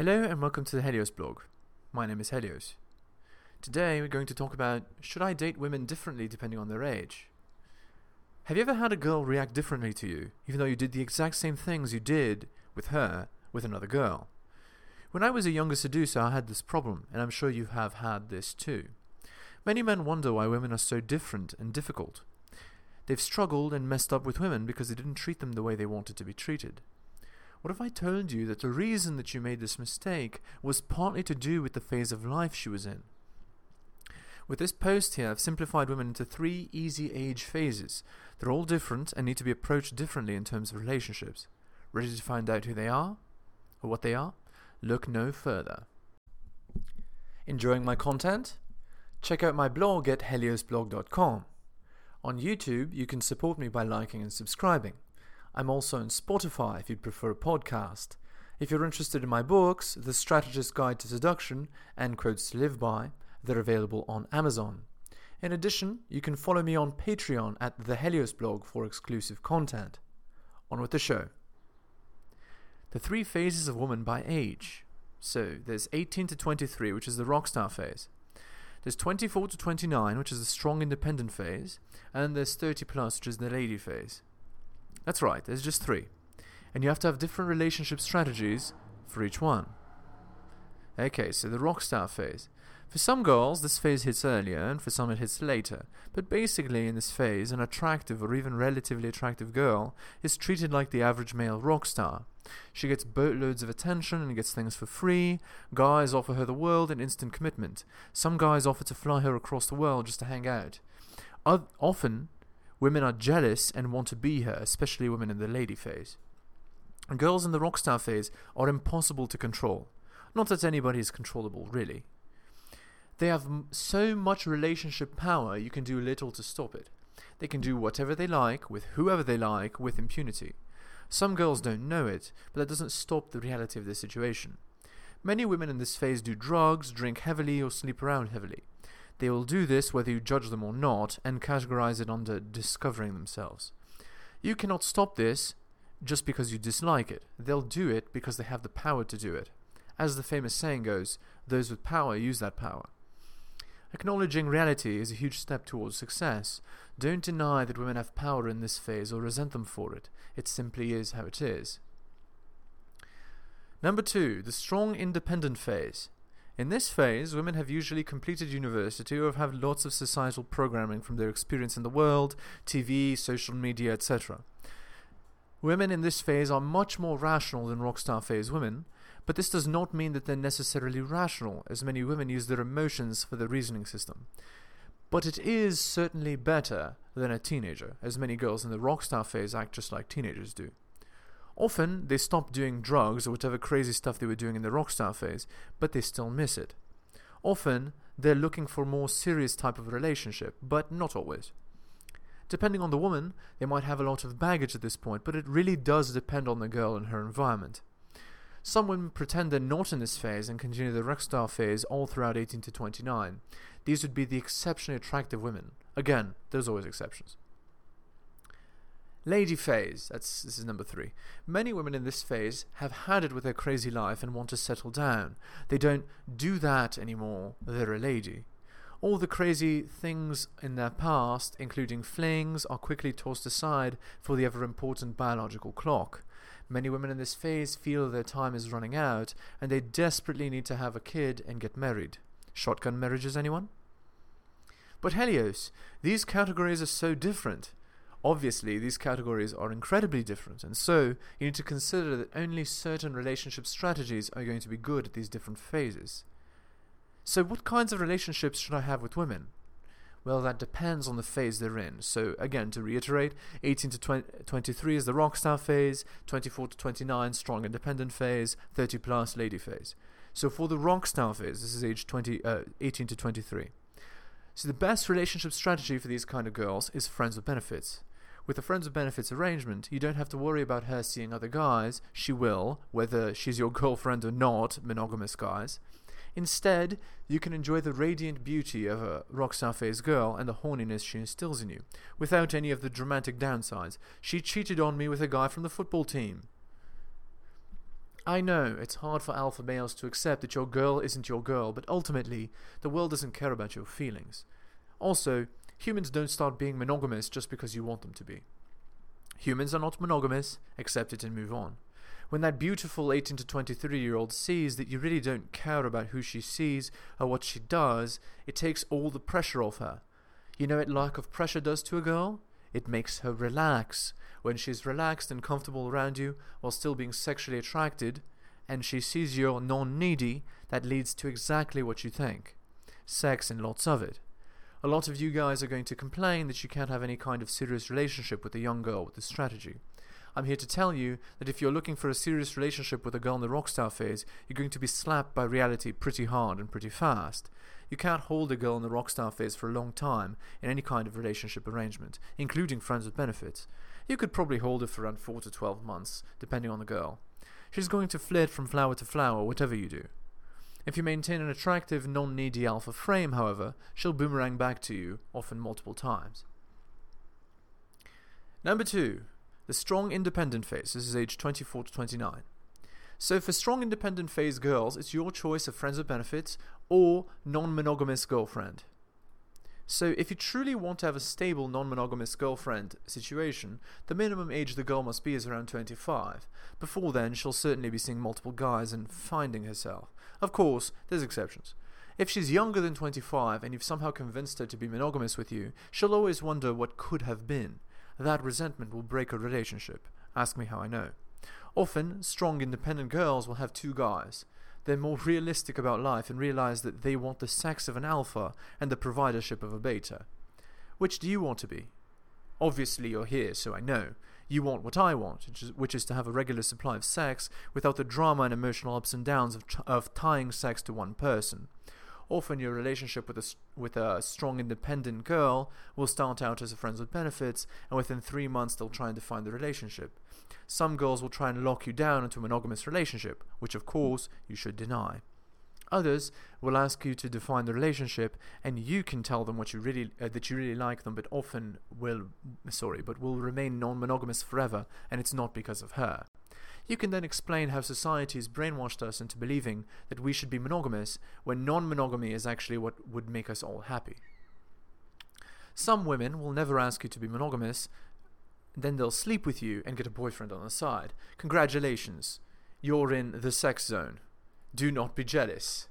Hello and welcome to the Helios blog. My name is Helios. Today we're going to talk about should I date women differently depending on their age? Have you ever had a girl react differently to you, even though you did the exact same things you did with her with another girl? When I was a younger seducer, I had this problem, and I'm sure you have had this too. Many men wonder why women are so different and difficult. They've struggled and messed up with women because they didn't treat them the way they wanted to be treated. What if I told you that the reason that you made this mistake was partly to do with the phase of life she was in? With this post here, I've simplified women into three easy age phases. They're all different and need to be approached differently in terms of relationships. Ready to find out who they are? Or what they are? Look no further. Enjoying my content? Check out my blog at heliosblog.com. On YouTube, you can support me by liking and subscribing. I'm also on Spotify if you'd prefer a podcast. If you're interested in my books, The Strategist's Guide to Seduction and Quotes to Live By, they're available on Amazon. In addition, you can follow me on Patreon at the Helios blog for exclusive content. On with the show. The three phases of woman by age. So, there's 18 to 23, which is the rockstar phase. There's 24 to 29, which is the strong independent phase, and there's 30 plus, which is the lady phase. That's right, there's just three. And you have to have different relationship strategies for each one. Okay, so the rockstar phase. For some girls, this phase hits earlier, and for some it hits later. But basically, in this phase, an attractive or even relatively attractive girl is treated like the average male rock star. She gets boatloads of attention and gets things for free. Guys offer her the world and instant commitment. Some guys offer to fly her across the world just to hang out. often, women are jealous and want to be her, especially women in the lady phase. Girls in the rock star phase are impossible to control. Not that anybody is controllable, really. They have so much relationship power, you can do little to stop it. They can do whatever they like, with whoever they like, with impunity. Some girls don't know it, but that doesn't stop the reality of the situation. Many women in this phase do drugs, drink heavily, or sleep around heavily. They will do this whether you judge them or not, and categorize it under discovering themselves. You cannot stop this just because you dislike it. They'll do it because they have the power to do it. As the famous saying goes, those with power use that power. Acknowledging reality is a huge step towards success. Don't deny that women have power in this phase or resent them for it. It simply is how it is. Number two, the strong independent phase. In this phase, women have usually completed university or have had lots of societal programming from their experience in the world, TV, social media, etc. Women in this phase are much more rational than rockstar phase women, but this does not mean that they're necessarily rational, as many women use their emotions for their reasoning system. But it is certainly better than a teenager, as many girls in the rockstar phase act just like teenagers do. Often, they stop doing drugs or whatever crazy stuff they were doing in the rockstar phase, but they still miss it. Often, they're looking for a more serious type of relationship, but not always. Depending on the woman, they might have a lot of baggage at this point, but it really does depend on the girl and her environment. Some women pretend they're not in this phase and continue the rockstar phase all throughout 18 to 29. These would be the exceptionally attractive women. Again, there's always exceptions. Lady phase, that's this is number three. Many women in this phase have had it with their crazy life and want to settle down. They don't do that anymore, they're a lady. All the crazy things in their past, including flings, are quickly tossed aside for the ever important biological clock. Many women in this phase feel their time is running out and they desperately need to have a kid and get married. Shotgun marriages, anyone? But Helios, these categories are so different. Obviously, these categories are incredibly different, and so you need to consider that only certain relationship strategies are going to be good at these different phases. So, what kinds of relationships should I have with women? Well, that depends on the phase they're in. So, again, to reiterate, 18 to 20, 23 is the rockstar phase, 24 to 29, strong independent phase, 30 plus, lady phase. So, for the rockstar phase, this is age 20, uh, 18 to 23. So, the best relationship strategy for these kind of girls is friends with benefits. With a friends with benefits arrangement, you don't have to worry about her seeing other guys. She will, whether she's your girlfriend or not, monogamous guys. Instead, you can enjoy the radiant beauty of a rockstar phase girl and the horniness she instills in you, without any of the dramatic downsides. She cheated on me with a guy from the football team. I know it's hard for alpha males to accept that your girl isn't your girl, but ultimately, the world doesn't care about your feelings. Also, humans don't start being monogamous just because you want them to be. Humans are not monogamous, accept it and move on. When that beautiful 18 to 23 year old sees that you really don't care about who she sees or what she does, it takes all the pressure off her. You know what lack of pressure does to a girl? It makes her relax. When she's relaxed and comfortable around you while still being sexually attracted, and she sees you're non needy, that leads to exactly what you think sex and lots of it. A lot of you guys are going to complain that you can't have any kind of serious relationship with a young girl with this strategy. I'm here to tell you that if you're looking for a serious relationship with a girl in the rockstar phase, you're going to be slapped by reality pretty hard and pretty fast. You can't hold a girl in the rockstar phase for a long time in any kind of relationship arrangement, including friends with benefits. You could probably hold her for around 4 to 12 months, depending on the girl. She's going to flit from flower to flower, whatever you do. If you maintain an attractive, non needy alpha frame, however, she'll boomerang back to you, often multiple times. Number two, the strong independent phase. This is age 24 to 29. So for strong independent phase girls, it's your choice of friends with benefits or non monogamous girlfriend. So, if you truly want to have a stable non monogamous girlfriend situation, the minimum age the girl must be is around 25. Before then, she'll certainly be seeing multiple guys and finding herself. Of course, there's exceptions. If she's younger than 25 and you've somehow convinced her to be monogamous with you, she'll always wonder what could have been. That resentment will break a relationship. Ask me how I know. Often, strong independent girls will have two guys they're more realistic about life and realize that they want the sex of an alpha and the providership of a beta. Which do you want to be? Obviously, you're here, so I know. You want what I want, which is, to have a regular supply of sex without the drama and emotional ups and downs of, of tying sex to one person. Often, your relationship with a, with a strong, independent girl will start out as a friends with benefits, and within three months, they'll try and define the relationship. Some girls will try and lock you down into a monogamous relationship, which of course you should deny. Others will ask you to define the relationship, and you can tell them what you really uh, that you really like them, but often will sorry, but will remain non-monogamous forever, and it's not because of her. You can then explain how society has brainwashed us into believing that we should be monogamous when non-monogamy is actually what would make us all happy. Some women will never ask you to be monogamous, then they'll sleep with you and get a boyfriend on the side. Congratulations, you're in the sex zone. Do not be jealous.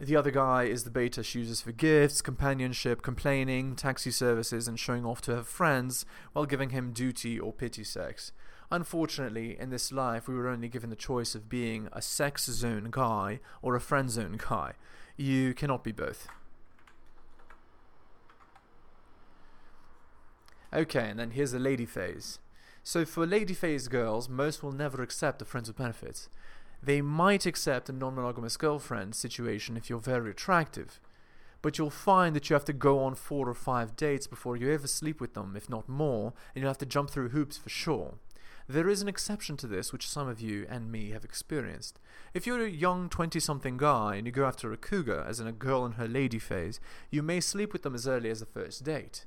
The other guy is the beta she uses for gifts, companionship, complaining, taxi services, and showing off to her friends while giving him duty or pity sex. Unfortunately, in this life, we were only given the choice of being a sex zone guy or a friend zone guy. You cannot be both. Okay, and then here's the lady phase. So for lady phase girls, most will never accept a friends with benefits. They might accept a non-monogamous girlfriend situation if you're very attractive, but you'll find that you have to go on four or five dates before you ever sleep with them, if not more, and you'll have to jump through hoops for sure. There is an exception to this, which some of you and me have experienced. If you're a young 20 something guy and you go after a cougar, as in a girl in her lady phase, you may sleep with them as early as the first date.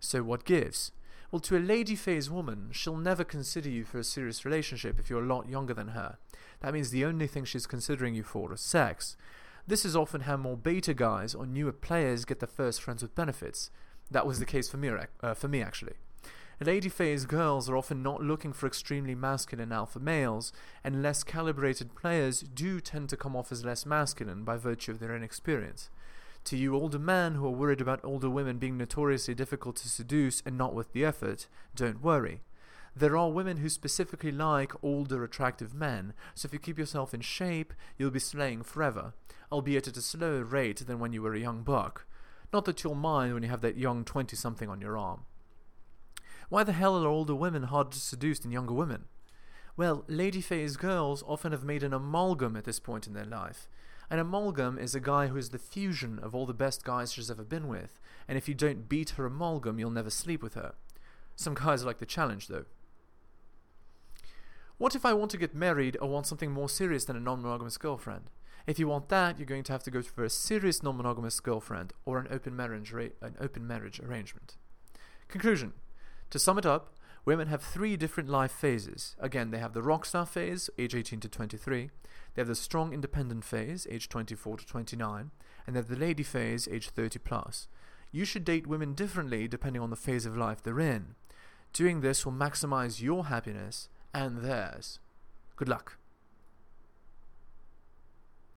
So what gives? Well, to a lady phase woman, she'll never consider you for a serious relationship if you're a lot younger than her. That means the only thing she's considering you for is sex. This is often how more beta guys or newer players get their first friends with benefits. That was the case for me, uh, for me actually. Lady phase girls are often not looking for extremely masculine alpha males, and less calibrated players do tend to come off as less masculine by virtue of their inexperience. To you older men who are worried about older women being notoriously difficult to seduce and not worth the effort, don't worry. There are women who specifically like older attractive men, so if you keep yourself in shape, you'll be slaying forever, albeit at a slower rate than when you were a young buck. Not that you'll mind when you have that young 20 something on your arm. Why the hell are older women harder to seduce than younger women? Well, lady phase girls often have made an amalgam at this point in their life. An amalgam is a guy who is the fusion of all the best guys she's ever been with, and if you don't beat her amalgam, you'll never sleep with her. Some guys like the challenge, though. What if I want to get married or want something more serious than a non monogamous girlfriend? If you want that, you're going to have to go for a serious non monogamous girlfriend or an open marriage, an open marriage arrangement. Conclusion To sum it up, Women have three different life phases. Again, they have the rock star phase, age 18 to 23. They have the strong independent phase, age 24 to 29. And they have the lady phase, age 30 plus. You should date women differently depending on the phase of life they're in. Doing this will maximize your happiness and theirs. Good luck.